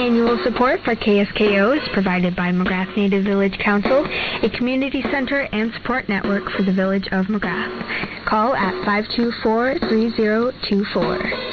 Annual support for KSKO is provided by McGrath Native Village Council, a community center and support network for the village of McGrath. Call at 524-3024.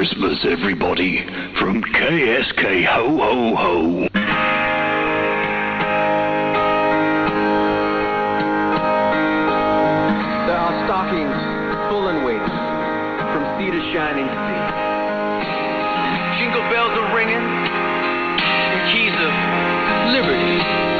Christmas, everybody, from KSK Ho Ho Ho. There are stockings full and weighty from sea to shining sea. Jingle bells are ringing and keys of liberty.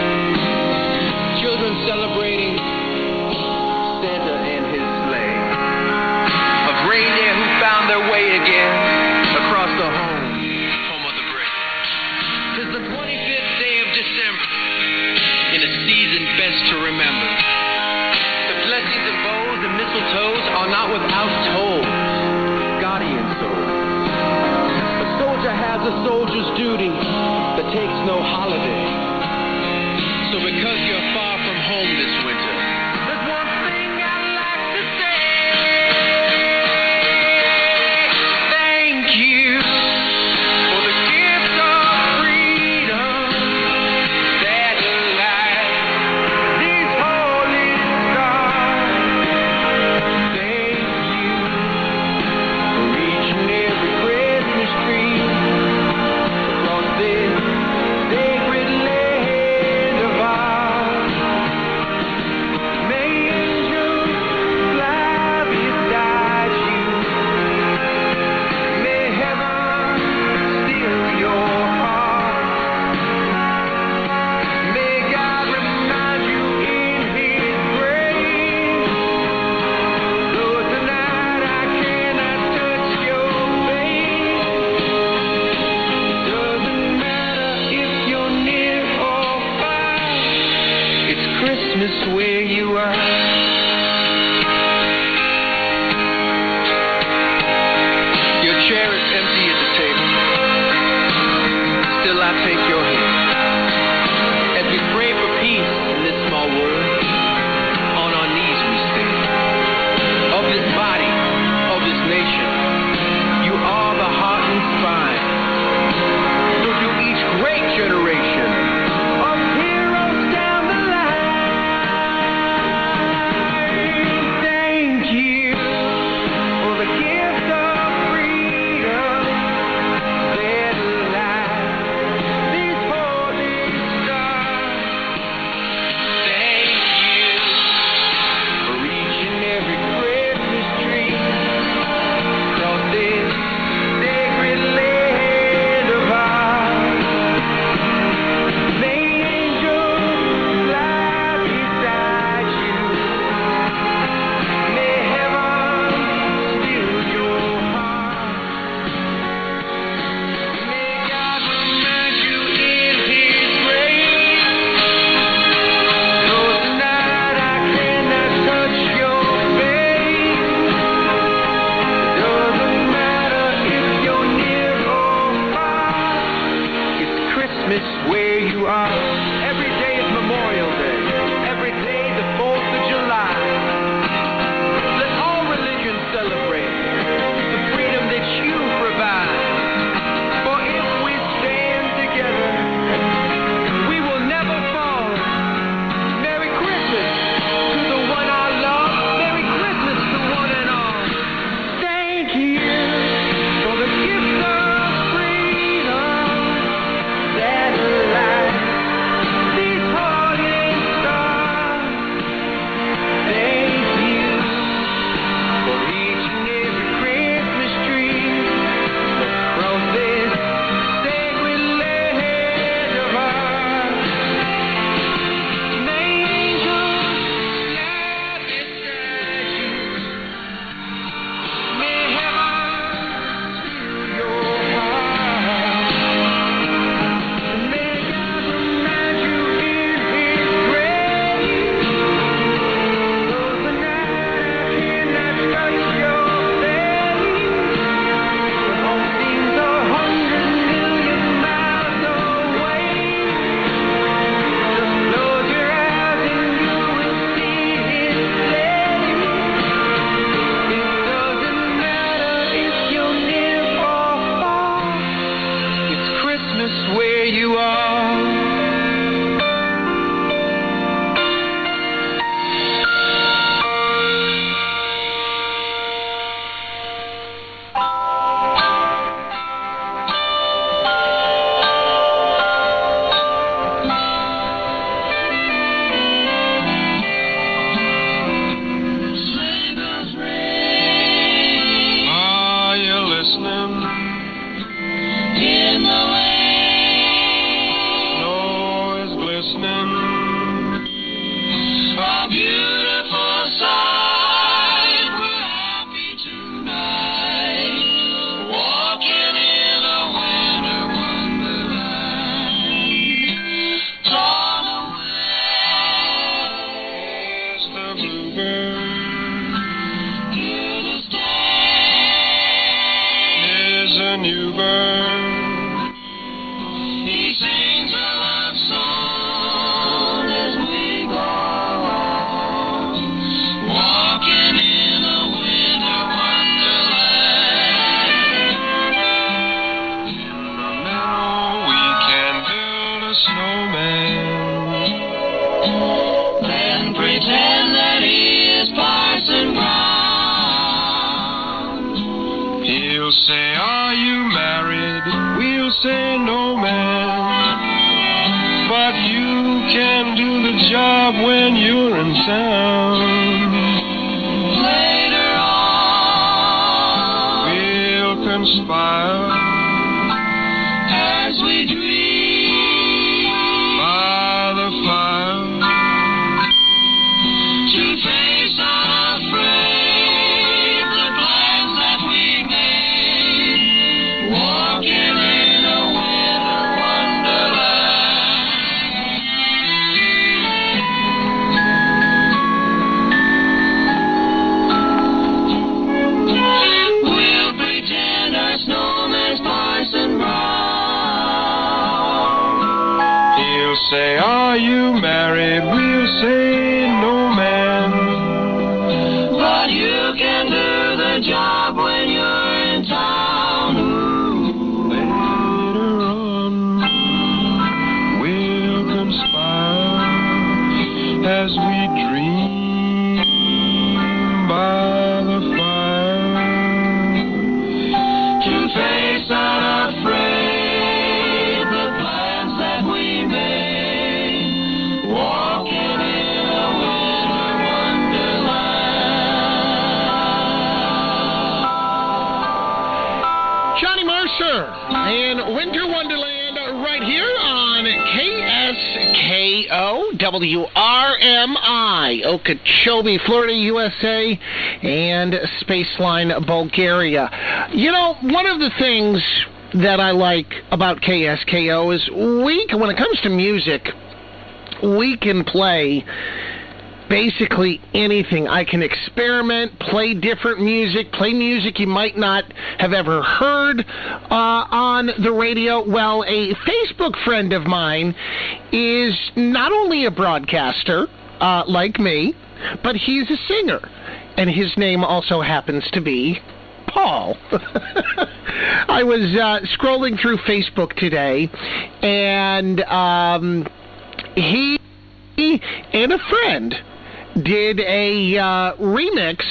Then pretend that he is Parson Brown. He'll say, Are you married? We'll say, No, man. But you can do the job when you're in town. Later on, we'll conspire you married? We'll say, Mercer in Winter Wonderland right here on KSKO WRMI, Okeechobee, Florida, USA, and Spaceline, Bulgaria. You know, one of the things that I like about KSKO is we, when it comes to music, we can play basically anything. I can experiment, play different music, play music you might not have ever heard uh, on the radio. Well, a Facebook friend of mine is not only a broadcaster uh, like me, but he's a singer. And his name also happens to be Paul. I was uh, scrolling through Facebook today, and um, he and a friend did a uh, remix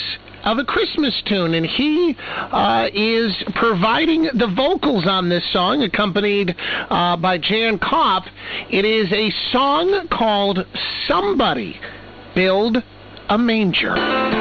of a Christmas tune, and he uh, is providing the vocals on this song, accompanied uh, by Jan Kopp. It is a song called Somebody Build a Manger.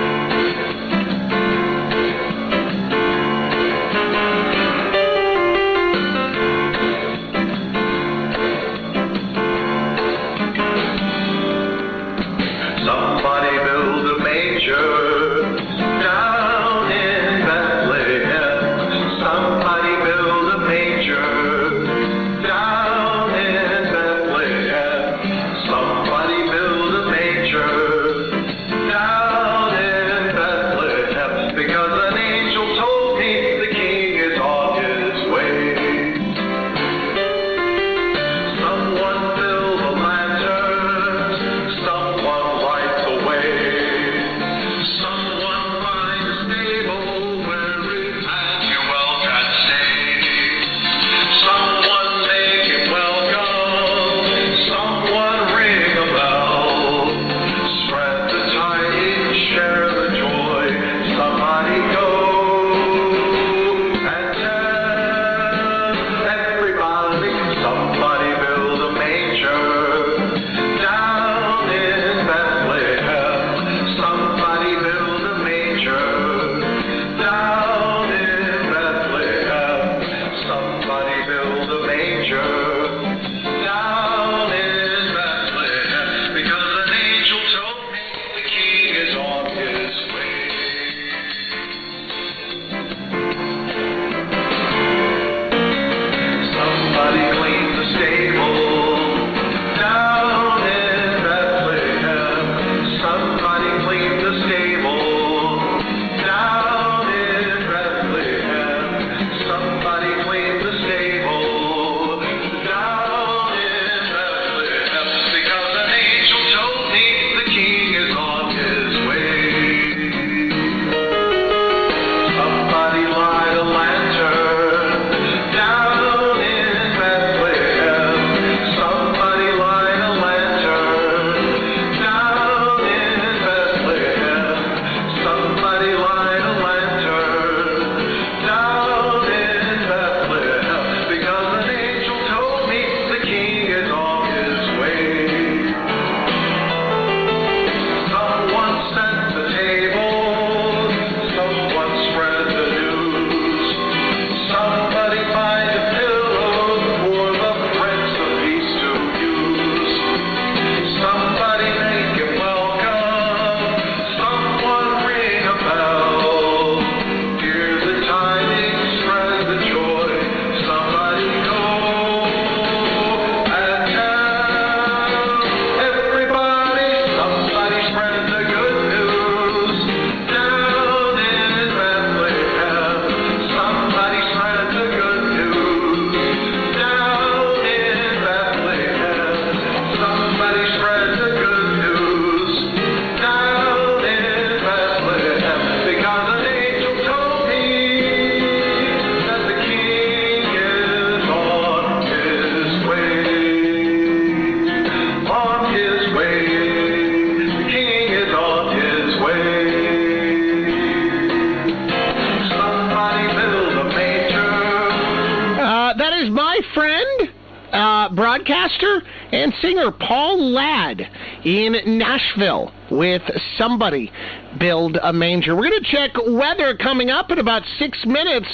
Broadcaster and singer Paul Ladd in Nashville with Somebody Build a Manger. We're going to check weather coming up in about six minutes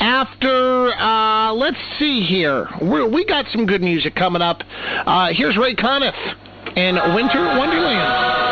after, uh, let's see here. We're, we got some good music coming up. Uh, here's Ray Conniff and Winter Wonderland.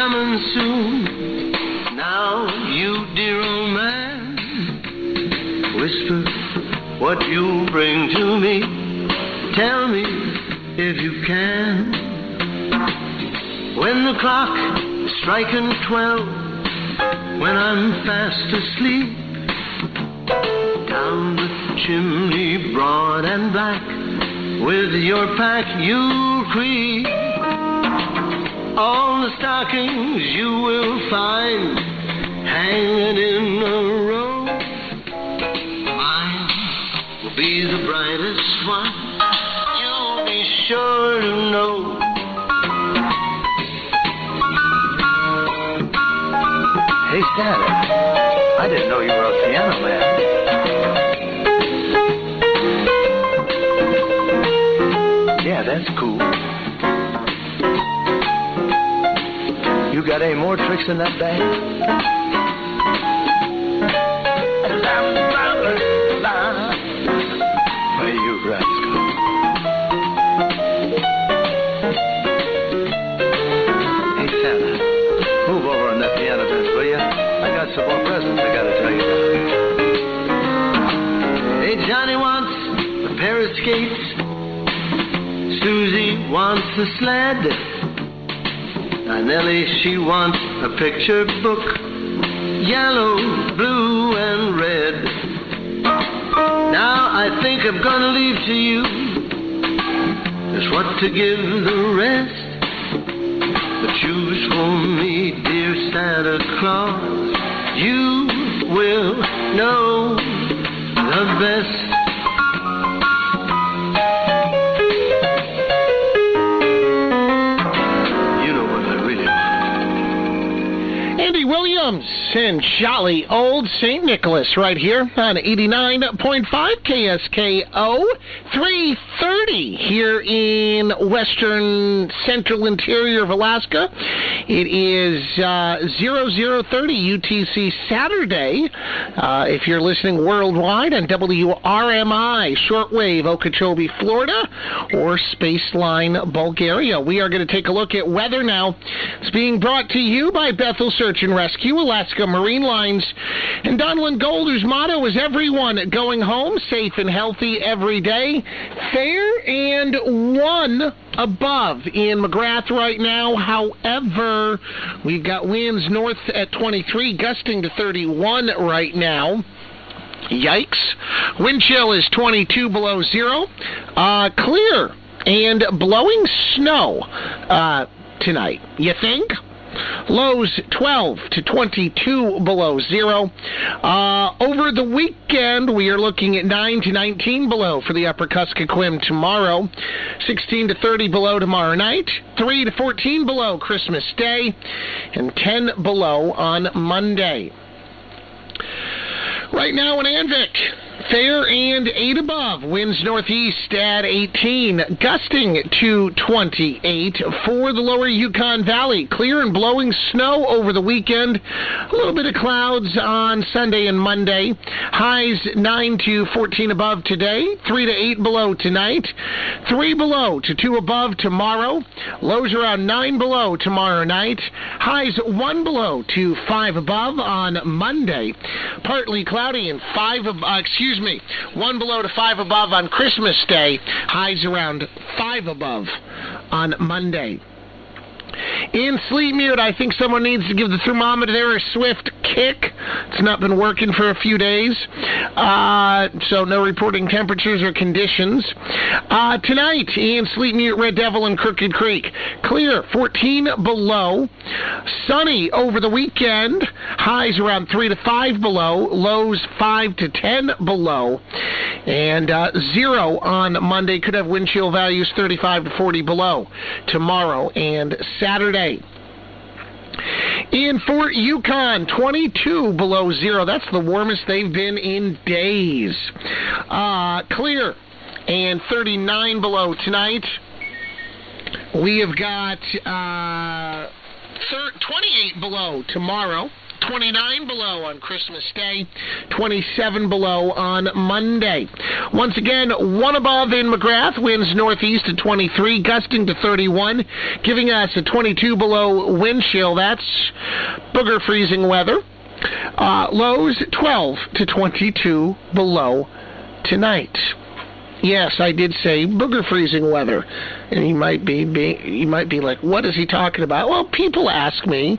Coming soon. Now, you dear old man, whisper what you bring to me. Tell me if you can. When the clock is striking twelve, when I'm fast asleep, down the chimney broad and black, with your pack you'll creep. All the stockings you will find hanging in a row. Mine will be the brightest one. You'll be sure to know. Hey, Santa, I didn't know you were a piano man. Yeah, that's cool. You got any more tricks in that bag? Why, you rascal. Hey, Santa, move over on that piano bench? I got some more presents I gotta tell you about. Hey, Johnny wants a pair of skates. Susie wants a sled. Now, she wants a picture book. Yellow, blue, and red. Now I think I'm gonna leave to you just what to give the rest. But choose for me, dear Santa Claus. You will know the best. Williams and Jolly Old St. Nicholas right here on 89.5 KSKO 330 here in western central interior of Alaska. It is uh, 0030 UTC Saturday. Uh, if you're listening worldwide on WRMI, shortwave Okeechobee, Florida, or Spaceline, Bulgaria. We are going to take a look at weather now. It's being brought to you by Bethel Search and Rescue, Alaska Marine Lines, and Donlin Gold, whose motto is everyone going home safe and healthy every day. Fair and one above in McGrath right now. However, we've got winds north at 23, gusting to 31 right now. Yikes. Wind chill is 22 below zero. Uh, clear and blowing snow uh, tonight. You think? Lows 12 to 22 below zero. Uh, over the weekend, we are looking at 9 to 19 below for the upper Kuskokwim tomorrow. 16 to 30 below tomorrow night. 3 to 14 below Christmas Day. And 10 below on Monday. Right now in Anvik, fair and 8 above. Winds northeast at 18, gusting to 28 for the lower Yukon Valley. Clear and blowing snow over the weekend. A little bit of clouds on Sunday and Monday. Highs 9 to 14 above today, 3 to 8 below tonight, 3 below to 2 above tomorrow. Lows around 9 below tomorrow night. Highs 1 below to 5 above on Monday. Partly cloudy and 5 ab- uh, excuse me, 1 below to 5 above on Christmas Day. Highs around 5 above on Monday. In Sleetmute, I think someone needs to give the thermometer a swift kick. It's not been working for a few days, uh, so no reporting temperatures or conditions. Uh, tonight, in Sleetmute, Red Devil and Crooked Creek, clear, 14 below. Sunny over the weekend, highs around 3 to 5 below, lows 5 to 10 below, and uh, zero on Monday. Could have wind chill values 35 to 40 below tomorrow and Saturday. In Fort Yukon, 22 below zero. That's the warmest they've been in days. Uh, clear and 39 below tonight. We have got uh, thir- 28 below tomorrow. 29 below on Christmas Day, 27 below on Monday. Once again, one above in McGrath, winds northeast at 23, gusting to 31, giving us a 22 below wind chill. That's booger freezing weather. Uh, lows 12 to 22 below tonight. Yes, I did say booger freezing weather, and you might be, be you might be like, what is he talking about? Well, people ask me,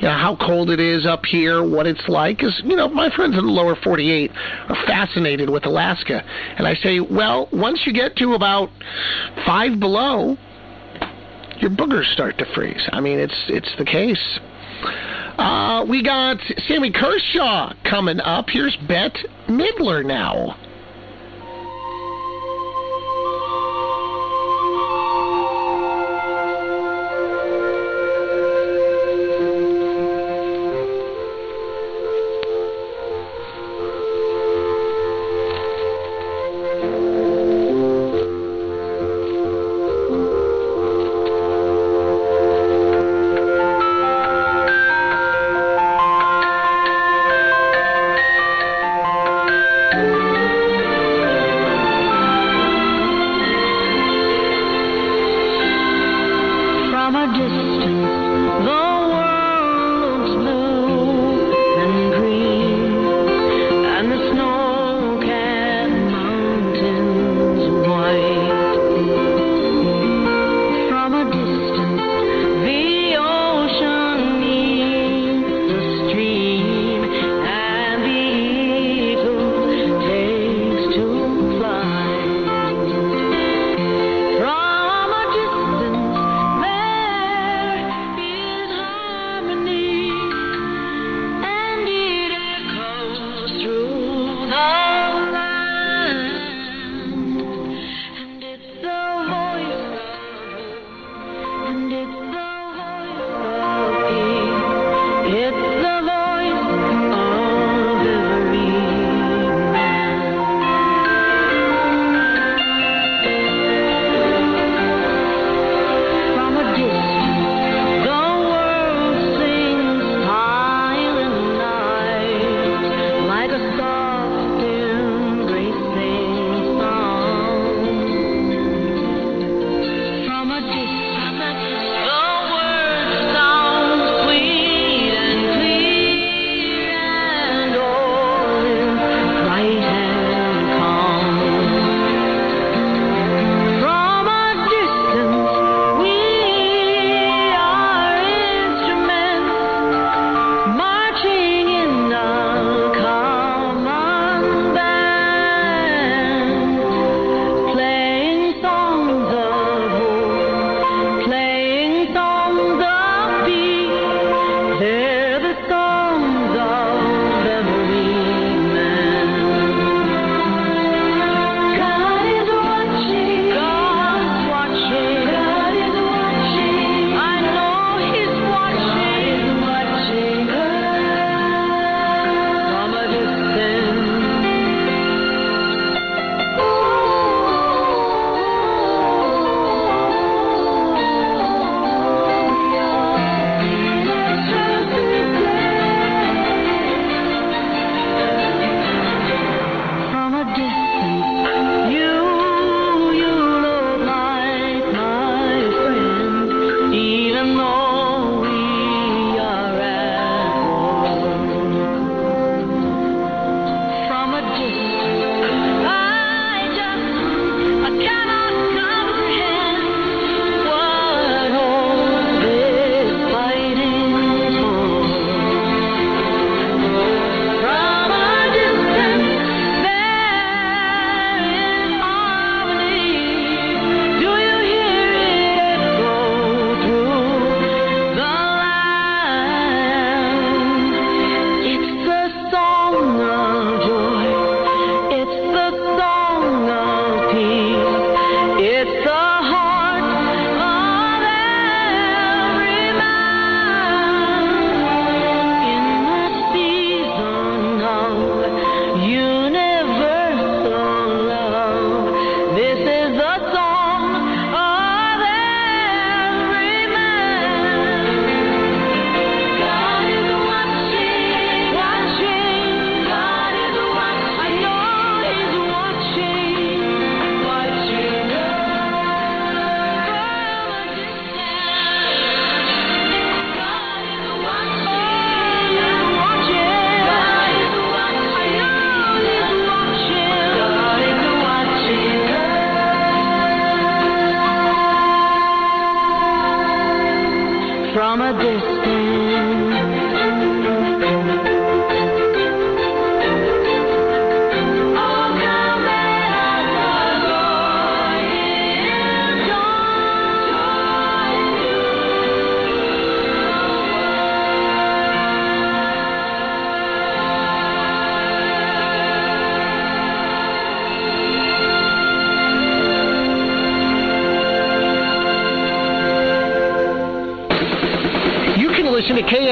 you know, how cold it is up here, what it's like, because you know my friends in the lower 48 are fascinated with Alaska, and I say, well, once you get to about five below, your boogers start to freeze. I mean, it's it's the case. Uh, we got Sammy Kershaw coming up. Here's Bette Midler now.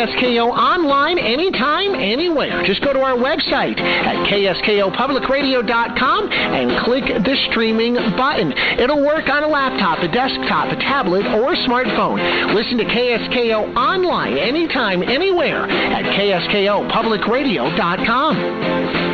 KSKO online anytime, anywhere. Just go to our website at kskopublicradio.com and click the streaming button. It'll work on a laptop, a desktop, a tablet, or a smartphone. Listen to KSKO online anytime, anywhere at kskopublicradio.com.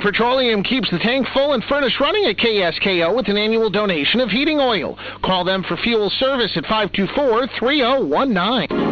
Petroleum keeps the tank full and furnace running at KSKO with an annual donation of heating oil. Call them for fuel service at 524 3019.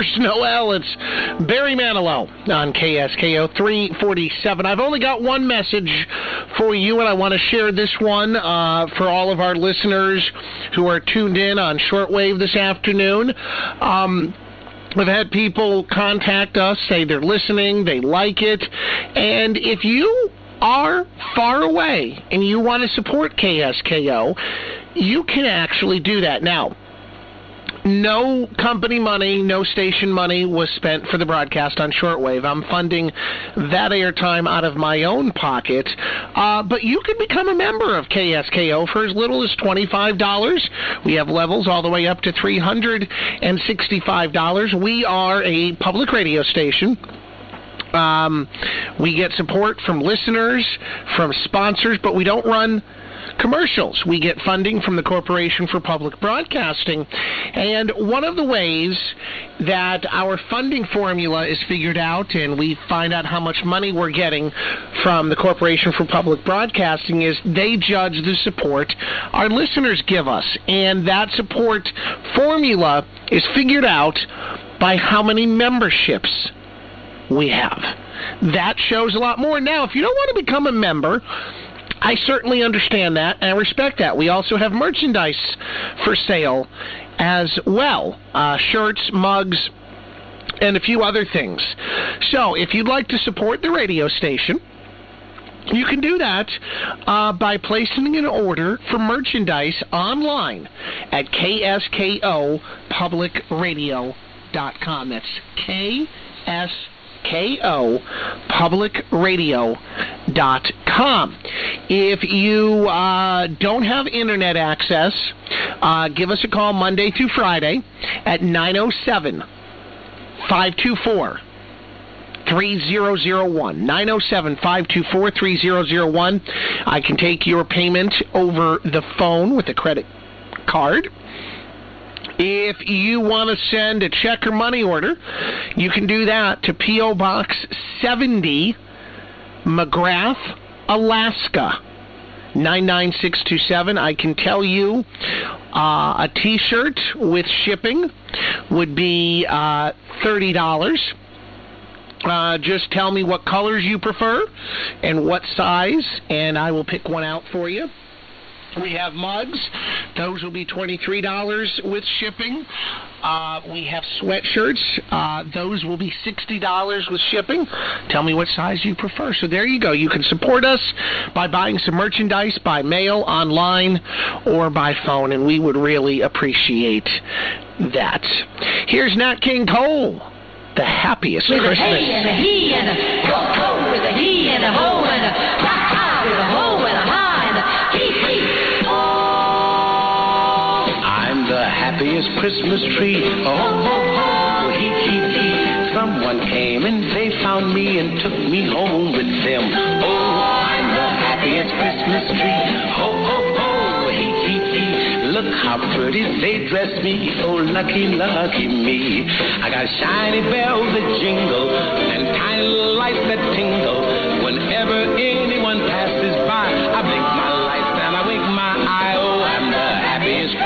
First Noel. It's Barry Manilow on KSKO 347. I've only got one message for you, and I want to share this one uh, for all of our listeners who are tuned in on shortwave this afternoon. Um, We've had people contact us, say they're listening, they like it, and if you are far away and you want to support KSKO, you can actually do that. Now, no company money, no station money was spent for the broadcast on shortwave. I'm funding that airtime out of my own pocket. Uh, but you can become a member of KSKO for as little as $25. We have levels all the way up to $365. We are a public radio station. Um, we get support from listeners, from sponsors, but we don't run commercials. We get funding from the Corporation for Public Broadcasting. And one of the ways that our funding formula is figured out and we find out how much money we're getting from the Corporation for Public Broadcasting is they judge the support our listeners give us. And that support formula is figured out by how many memberships we have. That shows a lot more. Now, if you don't want to become a member, I certainly understand that and I respect that. We also have merchandise for sale as well uh, shirts, mugs, and a few other things. So, if you'd like to support the radio station, you can do that uh, by placing an order for merchandise online at kskopublicradio.com. That's KS publicradio.com. If you uh, don't have internet access, uh, give us a call Monday through Friday at 907 524 3001 907 524 3001. I can take your payment over the phone with a credit card. If you want to send a check or money order, you can do that to P.O. Box 70, McGrath, Alaska. 99627. I can tell you uh, a t shirt with shipping would be uh, $30. Uh, just tell me what colors you prefer and what size, and I will pick one out for you. We have mugs. Those will be $23 with shipping. Uh, we have sweatshirts. Uh, those will be $60 with shipping. Tell me what size you prefer. So there you go. You can support us by buying some merchandise by mail, online, or by phone, and we would really appreciate that. Here's Nat King Cole. The happiest with Christmas. a hey and a he and a ho ho with a he and a ho and a the happiest Christmas tree. Oh, ho, ho, hee, hee, hee. Someone came and they found me and took me home with them. Oh, I'm the happiest Christmas tree. Ho, ho, ho, hee, hee, hee. Look how pretty they dress me. Oh, lucky, lucky me. I got shiny bells that jingle and tiny lights that tingle. Whenever anyone passes by, I blink my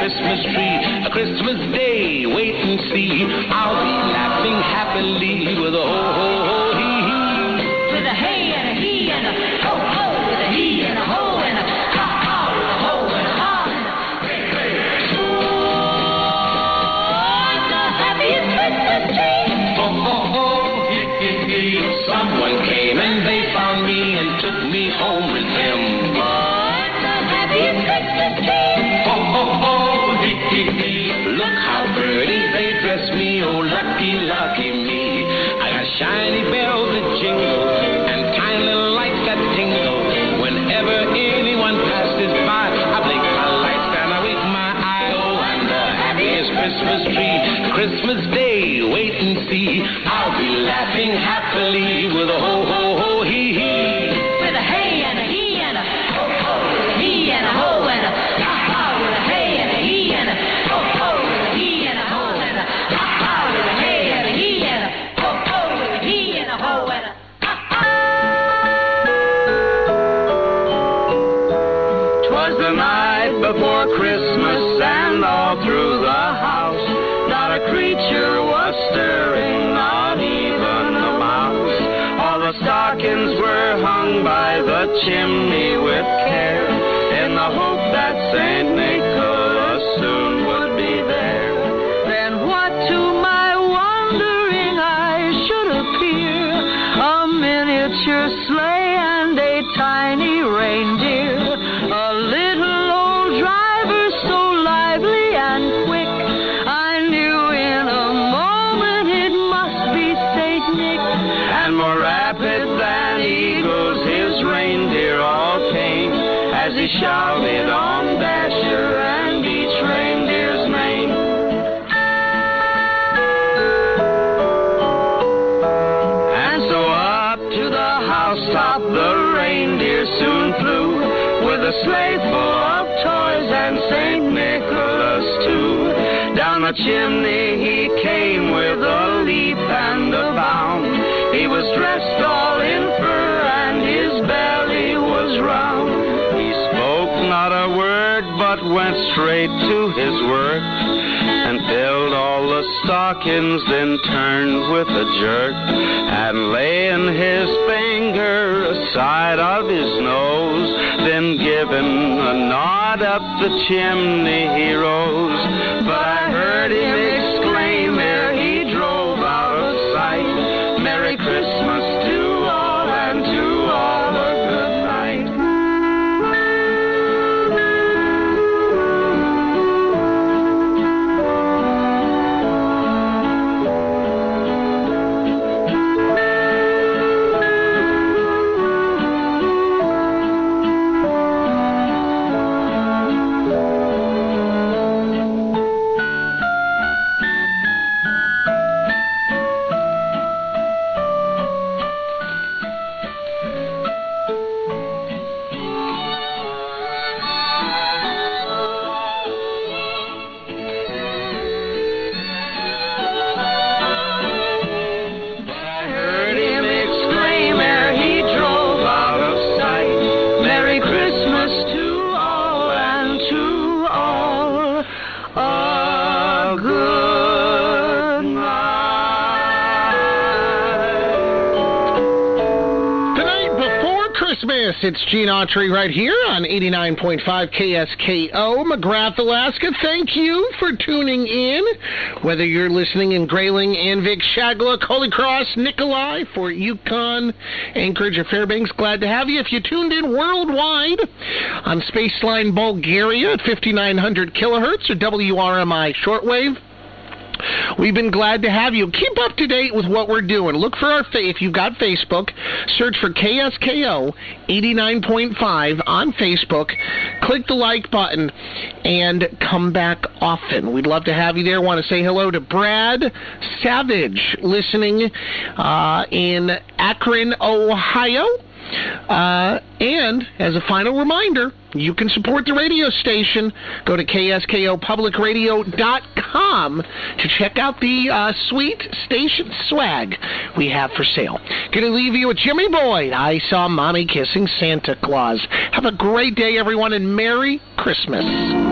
Christmas tree. A Christmas day, wait and see. I'll be laughing happily with a ho ho ho hee hee. With a hey and a he and a ho ho with a he and a ho and a ha ha with a ho and a ha and a hey hey. Oh, it's the happiest Christmas tree. Ho ho ho hee hee hee. Someone came and they found me and took me home Look how pretty they dress me. Oh, lucky, lucky me. I got shiny bells that jingle and tiny lights that tingle. Whenever anyone passes by, I blink my lights and I wink my eye. Oh, I'm the happiest Christmas tree. Christmas Day, wait and see. I'll be laughing happily with a ho ho ho hee hee. Chimney with care, in the hope that Saint Nicholas straight to his work and filled all the stockings, then turned with a jerk and laying his finger aside of his nose, then giving a nod up the chimney he rose. It's Gene Autry right here on 89.5 KSKO, McGrath, Alaska. Thank you for tuning in. Whether you're listening in Grayling, Anvik, Shageluk, Holy Cross, Nikolai, Fort Yukon, Anchorage, or Fairbanks, glad to have you. If you tuned in worldwide on Spaceline Bulgaria at 5900 kilohertz or WRMI shortwave, We've been glad to have you. Keep up to date with what we're doing. Look for our if you've got Facebook, search for KSKO 89.5 on Facebook. Click the like button and come back often. We'd love to have you there. Want to say hello to Brad Savage listening uh, in Akron, Ohio. Uh, and as a final reminder, you can support the radio station. Go to kskopublicradio.com to check out the uh, sweet station swag we have for sale. Gonna leave you with Jimmy Boyd. I saw mommy kissing Santa Claus. Have a great day, everyone, and Merry Christmas.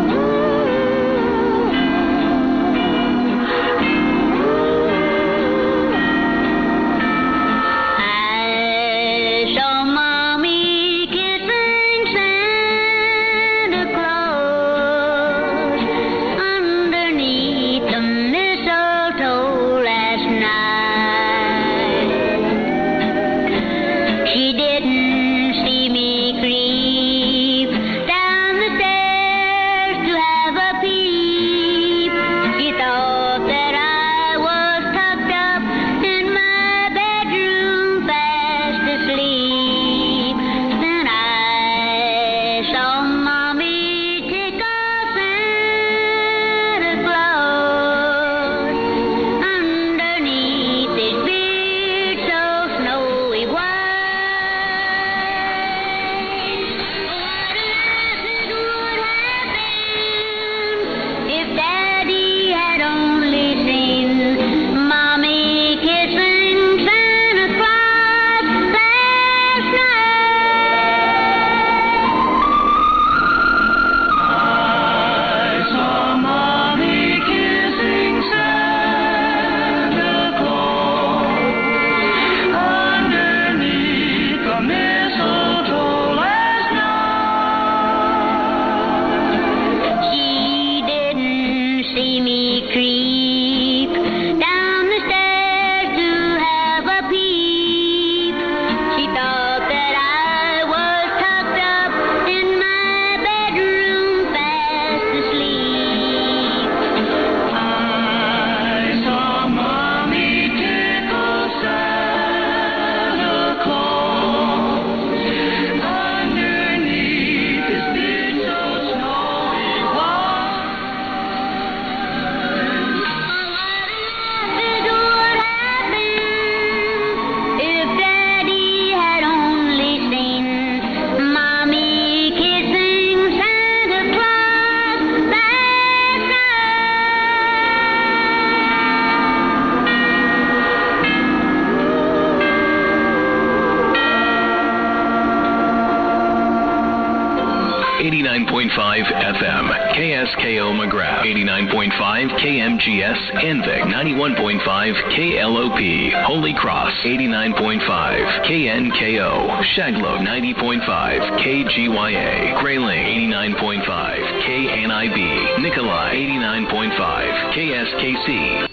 89.5 KNKO, Shageluk, 90.5 KGYA, Grayling, 89.5 KNIB, Nikolai, 89.5 KSKC,